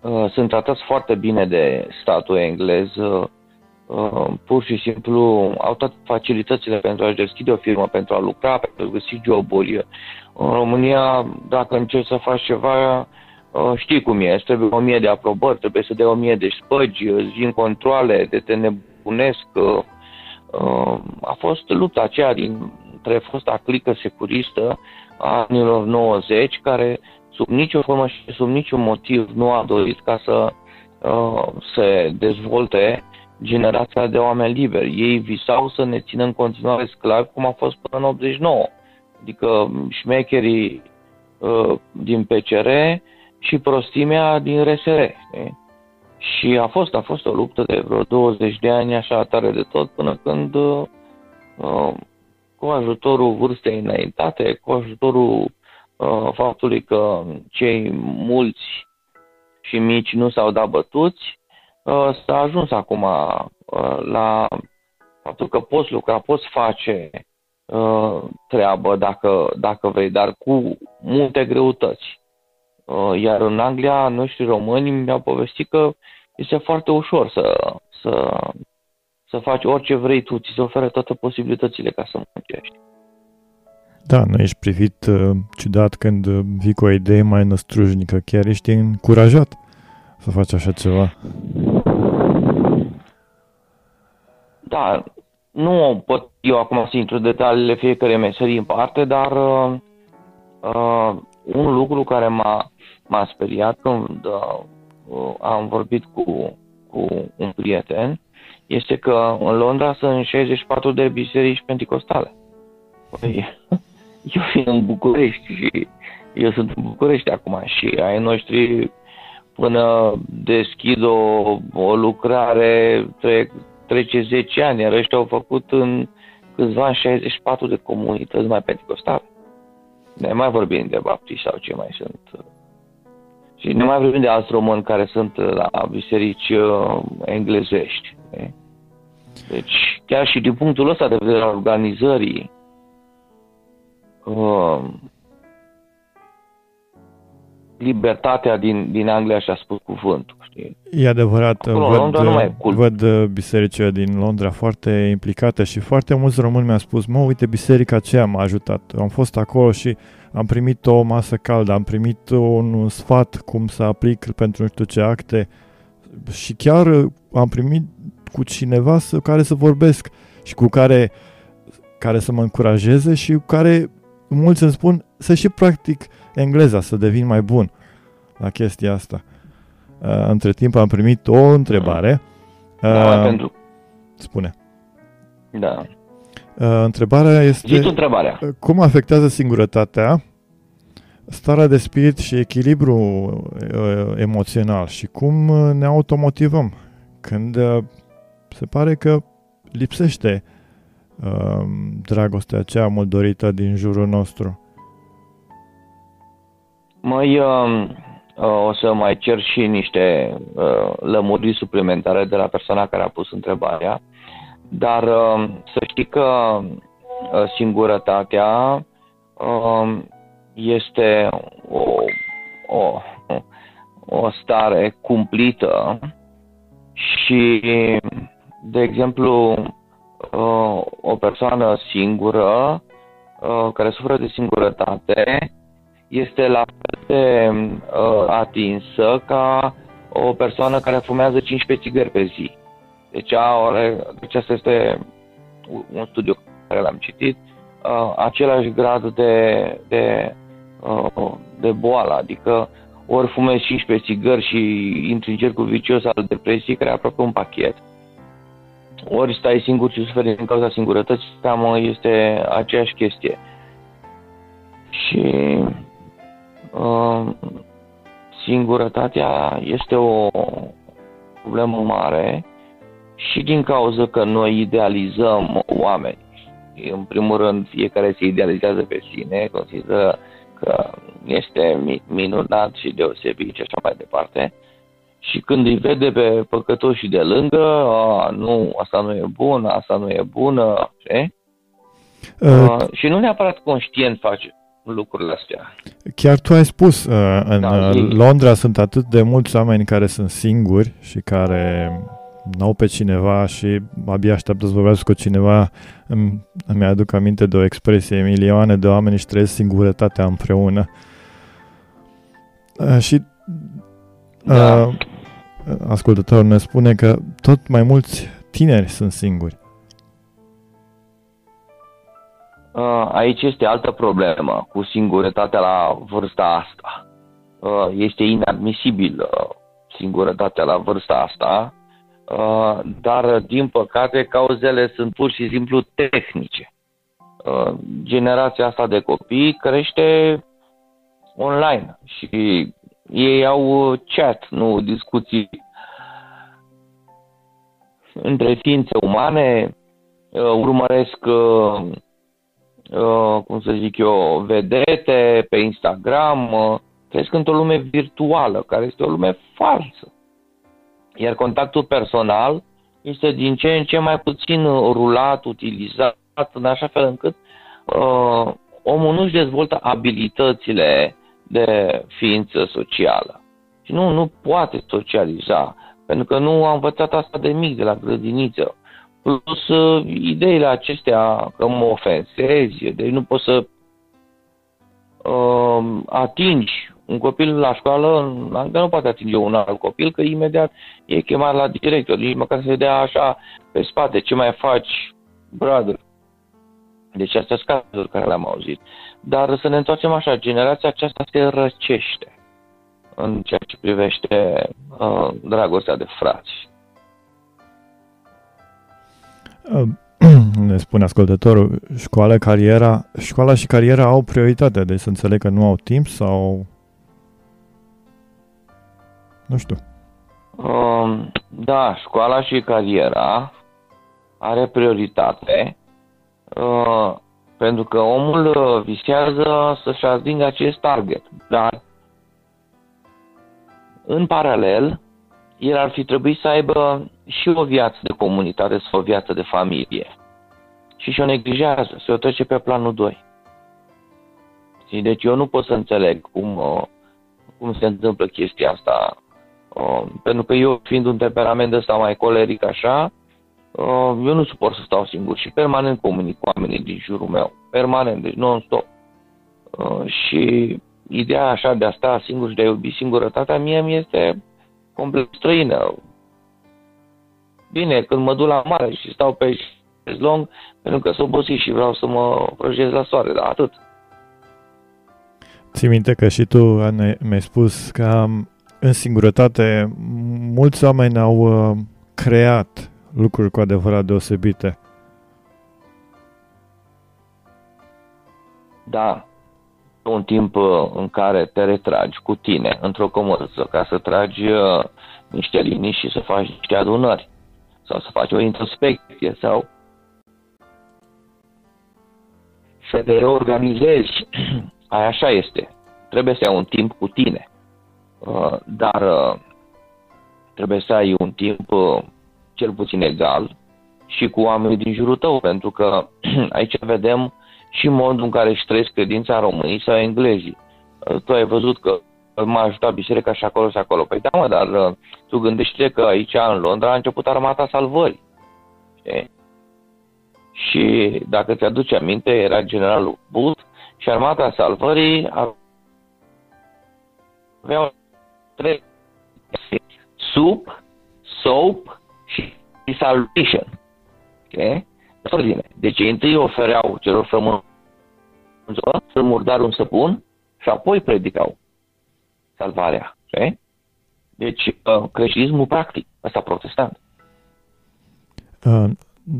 uh, sunt tratați foarte bine de statul englez, uh, uh, pur și simplu au toate facilitățile pentru a-și deschide o firmă, pentru a lucra, pentru a găsi joburi. În România, dacă încerci să faci ceva, uh, știi cum e, trebuie o mie de aprobări, trebuie să dea o mie de spăgi, îți vin controle, de te nebunesc. Uh, uh, a fost lupta aceea dintre fosta clică securistă a anilor 90, care sub nicio formă și sub niciun motiv nu a dorit ca să uh, se dezvolte generația de oameni liberi. Ei visau să ne țină în continuare sclavi, cum a fost până în 89. Adică șmecherii uh, din PCR și prostimea din RSR. Ne? Și a fost, a fost o luptă de vreo 20 de ani așa tare de tot până când uh, cu ajutorul vârstei înaintate, cu ajutorul uh, faptului că cei mulți și mici nu s-au dat bătuți, uh, s-a ajuns acum uh, la faptul că poți lucra, poți face uh, treabă dacă, dacă vrei, dar cu multe greutăți. Uh, iar în Anglia, noștri români mi-au povestit că este foarte ușor să, să, să faci orice vrei tu, ți se oferă toate posibilitățile ca să muncești. Da, nu ești privit uh, ciudat când uh, vii cu o idee mai năstrujnică, chiar ești încurajat să faci așa ceva. Da, nu pot eu acum să intru detaliile fiecare meserii în parte, dar uh, uh, un lucru care m-a, m-a speriat când uh, am vorbit cu, cu un prieten este că în Londra sunt 64 de biserici penticostale. Păi, *laughs* eu fiind în București și eu sunt în București acum și ai noștri până deschid o, o lucrare tre, trece 10 ani, iar ăștia au făcut în câțiva ani 64 de comunități mai penticostale. Ne mai vorbim de baptiști sau ce mai sunt. Și ne mai vorbim de alți români care sunt la biserici uh, englezești. Deci, chiar și din punctul ăsta de vedere al organizării, uh, libertatea din, din Anglia și-a spus cuvântul. Știi? E adevărat, Acolo, văd, Londra nu mai e cult. văd uh, bisericile din Londra foarte implicate și foarte mulți români mi-au spus, mă, uite, biserica aceea m-a ajutat. Am fost acolo și am primit o masă caldă, am primit un sfat cum să aplic pentru nu știu ce acte și chiar uh, am primit cu cineva să, care să vorbesc și cu care, care să mă încurajeze și cu care mulți îmi spun să și practic engleza, să devin mai bun la chestia asta. Uh, între timp am primit o întrebare. Da, Uh, pentru... Spune. Da. Uh, întrebarea este... Zi tu întrebarea. Cum afectează singurătatea starea de spirit și echilibru uh, emoțional și cum uh, ne automotivăm când uh, se pare că lipsește uh, dragostea aceea mult dorită din jurul nostru. Măi, uh, uh, o să mai cer și niște uh, lămuriri suplimentare de la persoana care a pus întrebarea, dar uh, să știi că uh, singurătatea uh, este o, o, o stare cumplită și, de exemplu, uh, o persoană singură uh, care suferă de singurătate este la fel de uh, atinsă ca o persoană care fumează 15 țigări pe zi. Deci, are, deci asta este un studiu care l-am citit, uh, același grad de, de, uh, de boală, adică ori fumezi 15 țigări și intri în cercul vicios al depresiei, care e aproape un pachet, ori stai singur și suferi din cauza singurătății, cam este aceeași chestie. Și uh, singurătatea este o problemă mare și din cauza că noi idealizăm oameni. În primul rând, fiecare se idealizează pe sine, consideră că este minunat și deosebit și așa mai departe. Și când îi vede pe păcătoșii de lângă, a, nu, asta nu e bună, asta nu e bună, știi? Uh, Uh, și nu neapărat conștient face lucrurile astea. Chiar tu ai spus, uh, în Da, uh, zi. Londra sunt atât de mulți oameni care sunt singuri și care n-au pe cineva și abia așteaptă să vorbească cu cineva. Îmi, îmi aduc aminte de o expresie, milioane de oameni își trăiesc singurătatea împreună. Uh, și Da. uh, ascultătorul ne spune că tot mai mulți tineri sunt singuri. Uh, Aici este altă problemă cu singurătatea la vârsta asta. Uh, Este inadmisibil uh, singurătatea la vârsta asta, uh, dar din păcate cauzele sunt pur și simplu tehnice. Uh, Generația asta de copii crește online și ei au uh, chat, nu discuții între ființe umane, uh, urmăresc uh, uh, cum să zic eu, vedete pe Instagram, uh, trăiesc într-o lume virtuală, care este o lume falsă. Iar contactul personal este din ce în ce mai puțin uh, rulat, utilizat, în așa fel încât uh, omul nu-și dezvoltă abilitățile de ființă socială. Și nu, nu poate socializa, pentru că nu a învățat asta de mic, de la grădiniță. Plus uh, ideile acestea că mă ofensezi, deci nu poți să uh, atingi un copil la școală, în Anglia nu poate atinge un alt copil, că imediat e chemat la director, nici măcar să-i dea așa pe spate, ce mai faci, brother. Deci astea sunt cazuri care le-am auzit. Dar să ne întoarcem așa, generația aceasta se răcește în ceea ce privește uh, dragostea de frați. Uh, *clears throat* ne spune ascultătorul, școala, cariera, școala și cariera au prioritate, deci să înțeleg că nu au timp sau... Nu știu. Um, da, școala și cariera are prioritate uh, pentru că omul uh, visează să-și atingă acest target. Dar, în paralel, el ar fi trebuit să aibă și o viață de comunitate sau o viață de familie. Și și-o neglijează, se o trece pe planul 2. Deci eu nu pot să înțeleg cum, uh, cum se întâmplă chestia asta. Uh, pentru că eu, fiind un temperament ăsta mai coleric așa, uh, eu nu suport să stau singur și permanent comunic cu oamenii din jurul meu. Permanent, deci non-stop. Uh, și ideea așa de a sta singur și de a iubi singurătatea, mie mi este complet străină. Bine, când mă duc la mare și stau pe long, pentru că sunt obosit și vreau să mă prăjez la soare, dar atât. Ții minte că și tu mi-ai spus că în singurătate mulți oameni au uh, creat lucruri cu adevărat deosebite. Da, un timp uh, în care te retragi cu tine într-o comodă ca să tragi uh, niște linii și să faci niște adunări sau să faci o introspecție sau să te reorganizezi. *clears throat* Aia așa este. Trebuie să ai un timp cu tine. Uh, dar trebuie să ai un timp cel puțin egal și cu oamenii din jurul tău, pentru că *clears throat* aici vedem și modul în care își trăiesc credința românii sau englezii. Uh, tu ai văzut că m-a ajutat biserica și acolo și acolo. Păi da, mă, dar uh, tu gândește că aici în Londra a început armata salvării. Știi? Și dacă ți-aduce aminte, era generalul Booth și armata salvării avea trei soup, soap și salvation. Okay? ordine. Deci ei întâi ofereau celor frămânți să murdar un săpun și apoi predicau salvarea. Okay? Deci uh, creștinismul practic, ăsta protestant. Uh,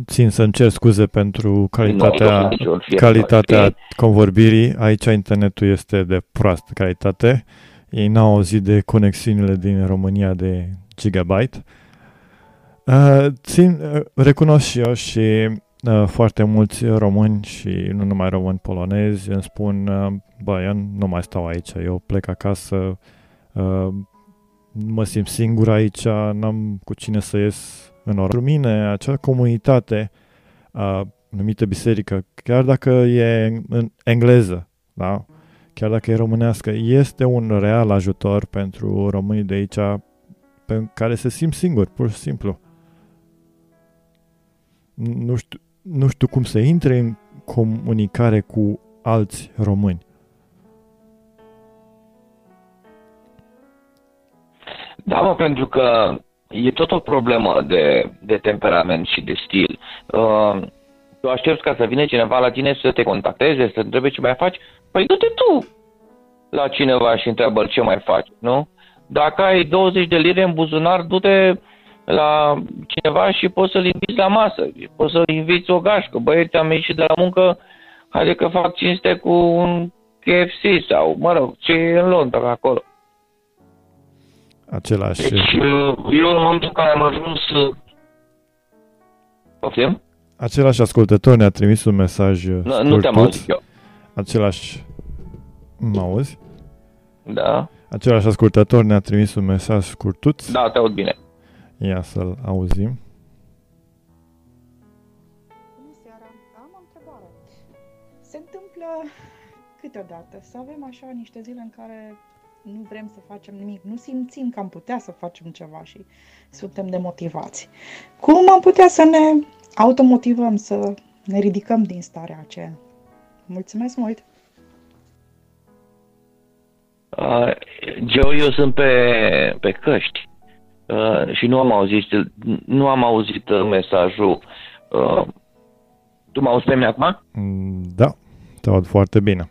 țin să-mi cer scuze pentru calitatea, calitatea convorbirii. Aici internetul este de proastă calitate. Ei n-au auzit de conexiunile din România de gigabyte. Uh, țin, uh, recunosc și eu și Uh, foarte mulți români și nu numai români polonezi îmi spun, uh, bă, eu nu mai stau aici, eu plec acasă, uh, mă simt singur aici, n-am cu cine să ies în oraș. Pentru mine, acea comunitate numită biserică, chiar dacă e în engleză, da? chiar dacă e românească, este un real ajutor pentru românii de aici pe care se simt singuri, pur și simplu. Nu știu, nu știu cum să intre în comunicare cu alți români. Da, mă, pentru că e tot o problemă de, de temperament și de stil. Uh, tu aștepți ca să vină cineva la tine să te contacteze, să întrebe ce mai faci? Păi du-te tu la cineva și întreabă ce mai faci, nu? Dacă ai 20 de lire în buzunar, du-te la cineva și poți să-l inviți la masă, poți să-l inviți o gașcă. Băieți, am ieșit de la muncă, haide că fac cinste cu un KFC sau, mă rog, ce e în Londra acolo. Același... Deci, eu în momentul în care am ajuns... Poftim? Același ascultător ne-a trimis un mesaj nu, nu te-am auzit eu. Același... Mă auzi? Da. Același ascultător ne-a trimis un mesaj scurtuț. Da, te aud bine. Ia să-l auzim. Bună seara! Am o întrebare. Se întâmplă câteodată să avem așa niște zile în care nu vrem să facem nimic, nu simțim că am putea să facem ceva și suntem demotivați. Cum am putea să ne automotivăm, să ne ridicăm din starea aceea? Mulțumesc mult! Uh, Joe, eu sunt pe, pe căști. Uh, și nu am auzit, nu am auzit uh, mesajul. Uh, tu mă auzi pe mine acum? Mm, da, te aud foarte bine.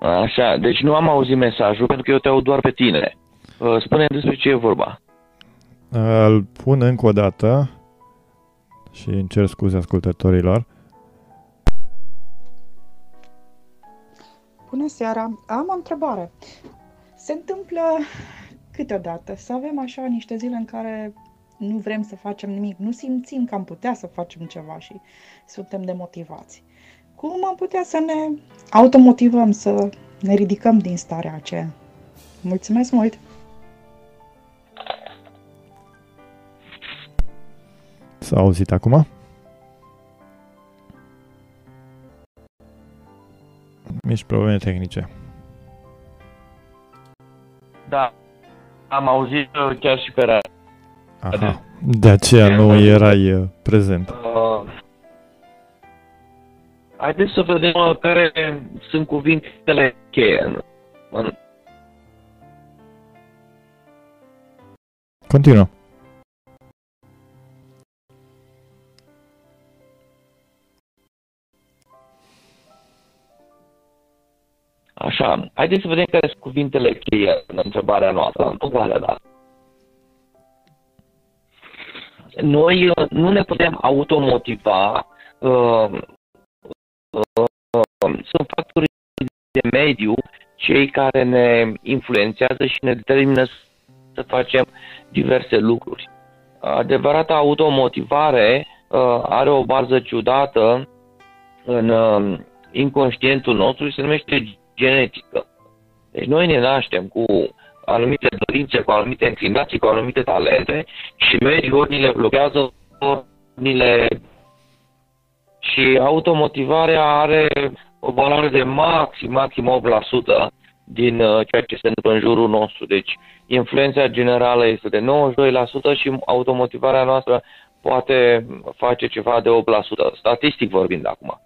Așa, deci nu am auzit mesajul pentru că eu te aud doar pe tine. Uh, spune despre ce e vorba. Îl pun încă o dată și încerc scuze ascultătorilor. Bună seara! Am o întrebare. Se întâmplă câteodată să avem așa niște zile în care nu vrem să facem nimic, nu simțim că am putea să facem ceva și suntem demotivați. Cum am putea să ne automotivăm, să ne ridicăm din starea aceea? Mulțumesc mult! S-a auzit acum? Mici probleme tehnice. Da, am auzit uh, chiar și pe radio. Aha, de aceea nu erai uh, prezent. Uh, haideți să vedem uh, care sunt cuvintele cheie. Continuă. Așa, haideți să vedem care sunt cuvintele cheie în întrebarea noastră, întrebarea da. Noi uh, nu ne putem automotiva, uh, uh, sunt factori de mediu cei care ne influențează și ne determină să facem diverse lucruri. Adevărata automotivare uh, are o bază ciudată în uh, inconștientul nostru și se numește genetică. Deci noi ne naștem cu anumite dorințe, cu anumite inclinații, cu anumite talente și mediul ori ni le blochează, ori ni le... Și automotivarea are o valoare de maxim, maxim 8% din uh, ceea ce se întâmplă în jurul nostru. Deci influența generală este de 92% și automotivarea noastră poate face ceva de 8%, statistic vorbind acum.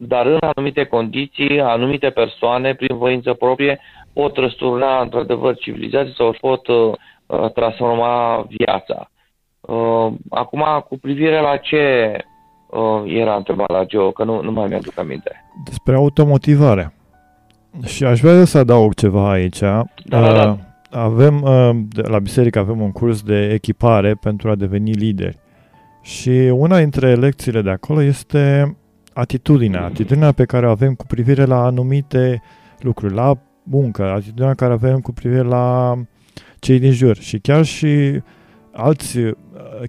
Uh, dar în anumite condiții, anumite persoane, prin voință proprie, pot răsturna într-adevăr civilizații sau își pot uh, uh, transforma viața. Uh, acum, cu privire la ce uh, era întrebarea la Geo, că nu, nu mai mi-aduc aminte. Despre automotivare. Și aș vrea să adaug ceva aici. Da, da, da. Uh, avem, uh, la biserică avem un curs de echipare pentru a deveni lideri. Și una dintre lecțiile de acolo este atitudinea, atitudinea pe care o avem cu privire la anumite lucruri, la muncă, atitudinea care avem cu privire la cei din jur. Și chiar și alți, uh,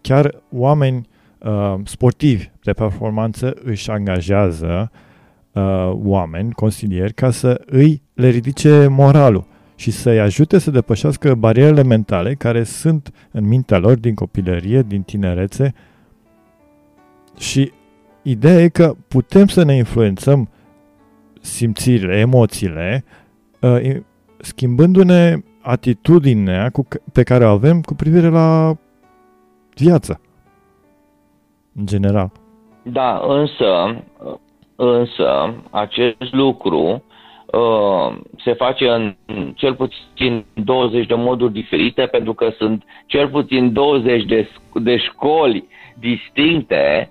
chiar oameni uh, sportivi de performanță își angajează uh, oameni, consilieri, ca să îi le ridice moralul și să-i ajute să depășească barierele mentale care sunt în mintea lor din copilărie, din tinerețe. Și Ideea e că putem să ne influențăm simțirile, emoțiile, uh, schimbându-ne atitudinea cu, pe care o avem cu privire la viață, în general. Da, însă, însă acest lucru uh, se face în cel puțin 20 de moduri diferite, pentru că sunt cel puțin 20 de, de școli distincte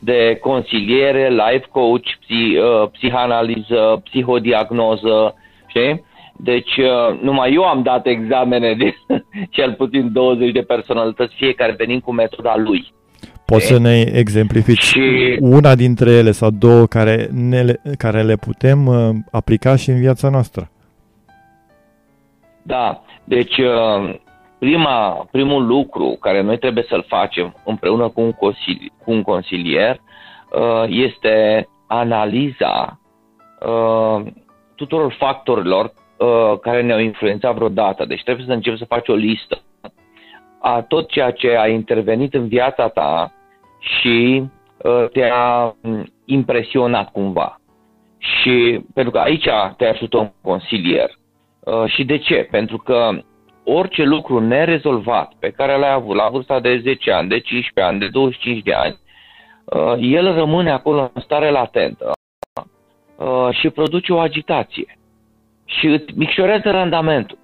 de consiliere, life coach, psi, uh, psihanaliză, psihodiagnoză, știi? Deci uh, numai eu am dat examene de *laughs* cel puțin 20 de personalități, fiecare venind cu metoda lui. Poți să ne exemplifici și... una dintre ele sau două care, ne, care le putem uh, aplica și în viața noastră? Da, deci uh, prima, primul lucru care noi trebuie să-l facem împreună cu un, consili, cu un consilier uh, este analiza uh, tuturor factorilor uh, care ne-au influențat vreodată. Deci trebuie să începi să faci o listă a tot ceea ce a intervenit în viața ta și te-a impresionat cumva. Și pentru că aici te ajută un consilier. Și de ce? Pentru că orice lucru nerezolvat pe care l-ai avut la vârsta de 10 ani, de 15 ani, de 25 de ani, uh, el rămâne acolo în stare latentă uh, și produce o agitație și îți micșorează randamentul.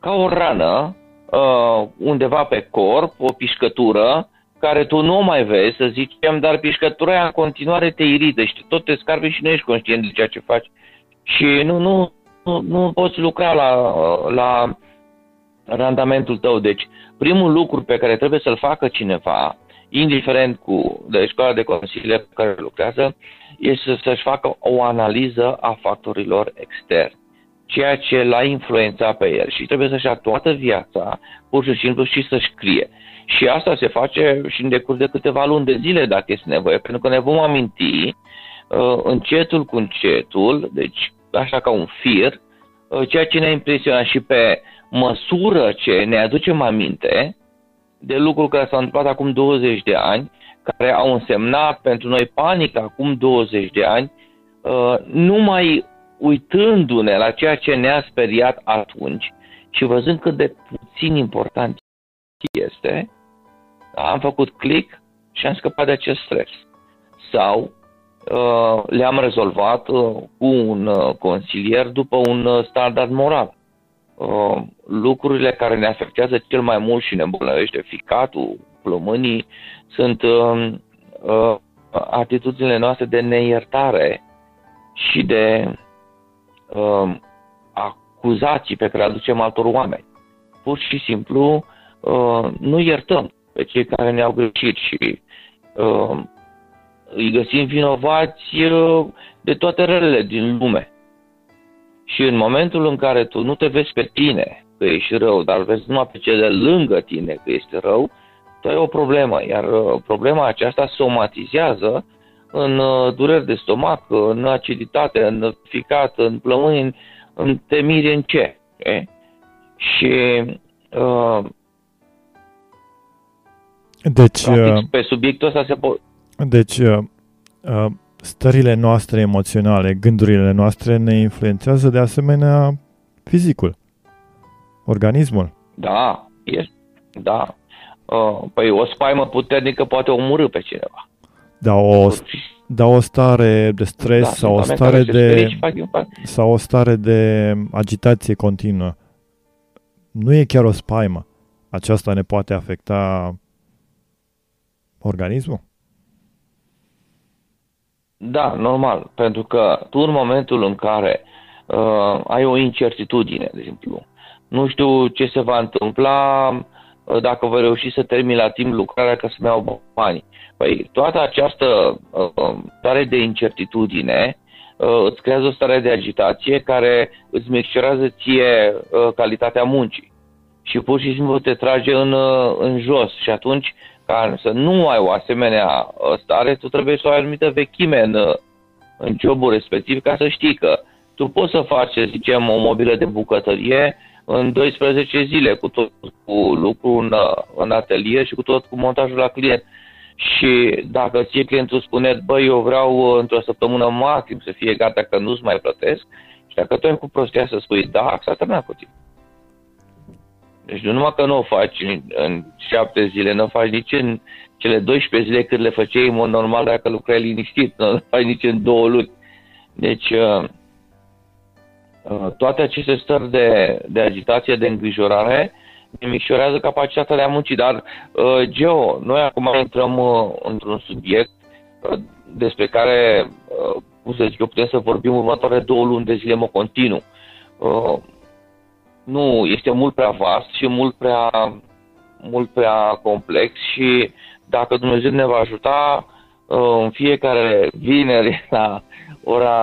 Ca o rană uh, undeva pe corp, o pișcătură care tu nu o mai vezi, să zicem, dar pișcătura aia în continuare te irită și tot te scarbi și nu ești conștient de ceea ce faci. Și nu, nu, nu, nu poți lucra la, la randamentul tău. Deci, primul lucru pe care trebuie să-l facă cineva, indiferent cu de școala de consiliere pe care lucrează, este să-și facă o analiză a factorilor externi, ceea ce l-a influențat pe el și trebuie să-și ia toată viața, pur și simplu, și să-și scrie. Și asta se face și în decurs de câteva luni de zile, dacă este nevoie, pentru că ne vom aminti uh, încetul cu încetul, deci așa ca un fir, uh, ceea ce ne-a impresionat și pe măsură ce ne aducem aminte de lucruri care s-au întâmplat acum 20 de ani, care au însemnat pentru noi panică acum 20 de ani, uh, numai uitându-ne la ceea ce ne-a speriat atunci și văzând cât de puțin important este, am făcut click și am scăpat de acest stres. Sau uh, le-am rezolvat uh, cu un uh, consilier după un uh, standard moral. Uh, lucrurile care ne afectează cel mai mult și ne îmbolnăvește ficatul, plămânii, sunt uh, uh, atitudinile noastre de neiertare și de uh, acuzații pe care le aducem altor oameni. Pur și simplu uh, nu iertăm pe cei care ne-au greșit și uh, îi găsim vinovați uh, de toate relele din lume. Și în momentul în care tu nu te vezi pe tine că ești rău, dar vezi numai pe cel de lângă tine că ești rău, tu ai o problemă. Iar uh, problema aceasta somatizează în uh, dureri de stomac, în aciditate, în ficat, în plămâni, în temire, în ce. E? Și uh, deci, practic, uh, pe subiectul ăsta se poate... Deci, uh, uh, stările noastre emoționale, gândurile noastre ne influențează de asemenea fizicul, organismul. Da, este, da. Uh, păi o spaimă puternică poate omorâ pe cineva. Da, o, da, o stare de stres da, sau o stare de sau o stare de agitație continuă. Nu e chiar o spaimă. Aceasta ne poate afecta organismul? Da, normal, pentru că tu în momentul în care uh, ai o incertitudine, de exemplu, nu știu ce se va întâmpla uh, dacă voi reuși să termin la timp lucrarea ca să-mi iau bani. Păi toată această uh, stare de incertitudine uh, îți creează o stare de agitație care îți micșorează ție uh, calitatea muncii și pur și simplu te trage în, uh, în jos și atunci ca să nu ai o asemenea uh, stare, tu trebuie să ai o anumită vechime în, uh, în jobul respectiv ca să știi că tu poți să faci, să zicem, o mobilă de bucătărie în 12 zile cu tot cu lucru în, uh, în atelier și cu tot cu montajul la client. Și dacă ție clientul spune, băi, eu vreau într-o săptămână maxim să fie gata că nu-ți mai plătesc, și dacă tu ai cu prostia să spui, da, s-a terminat cu tine. Deci nu numai că nu o faci în, în șapte zile, nu o faci nici în cele 12 zile cât le făceai în mod normal dacă lucrai liniștit, nu o faci nici în două luni. Deci uh, uh, toate aceste stări de, de agitație, de îngrijorare, ne micșorează capacitatea de a munci. Dar, uh, Geo, noi acum intrăm într-un subiect despre care, cum să zic eu, putem să vorbim următoarele două luni de zile mă continuu nu, este mult prea vast și mult prea, mult prea complex și dacă Dumnezeu ne va ajuta uh, în fiecare vineri *laughs* la ora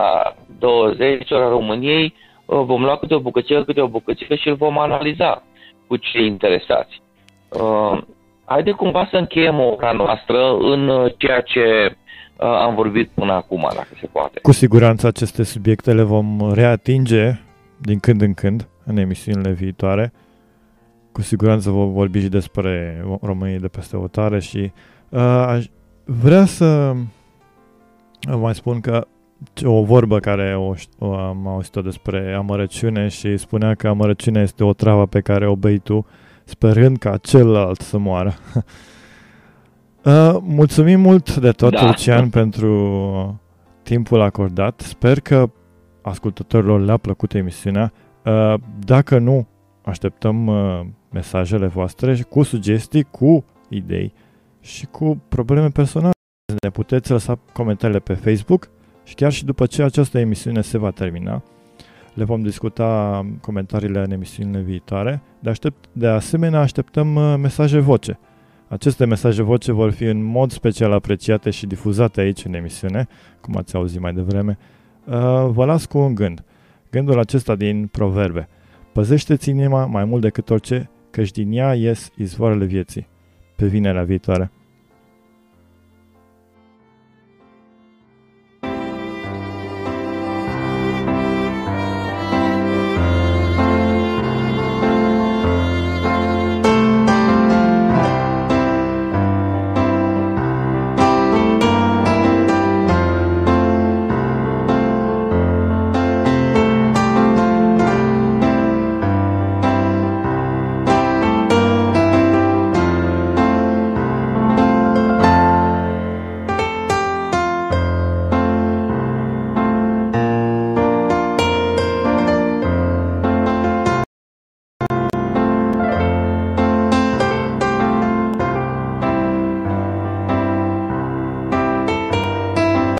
20, ora României, uh, vom lua câte o bucățică, câte o bucățică și îl vom analiza cu cei interesați. Uh, haide cumva să încheiem ora noastră în ceea ce am vorbit până acum, dacă se poate. Cu siguranță aceste subiecte le vom reatinge din când în când în emisiunile viitoare. Cu siguranță vom vorbi și despre România de peste hotare și uh, aș vrea să mai spun că o vorbă care o, o am auzit-o despre amărăciune și spunea că amărăciunea este o travă pe care o bei tu sperând ca celălalt să moară. *laughs* uh, mulțumim mult de tot, da. Lucian, pentru timpul acordat. Sper că ascultătorilor le-a plăcut emisiunea. Uh, dacă nu, așteptăm uh, mesajele voastre cu sugestii, cu idei și cu probleme personale. Ne puteți lăsa comentariile pe Facebook și chiar și după ce această emisiune se va termina, le vom discuta comentariile în emisiunile viitoare. De, aștept, de asemenea, așteptăm uh, mesaje voce. Aceste mesaje voce vor fi în mod special apreciate și difuzate aici în emisiune, cum ați auzit mai devreme. Vă las cu un gând. Gândul acesta din proverbe. Păzește-ți inima mai mult decât orice, căci din ea ies izvoarele vieții. Pe vinerea viitoare.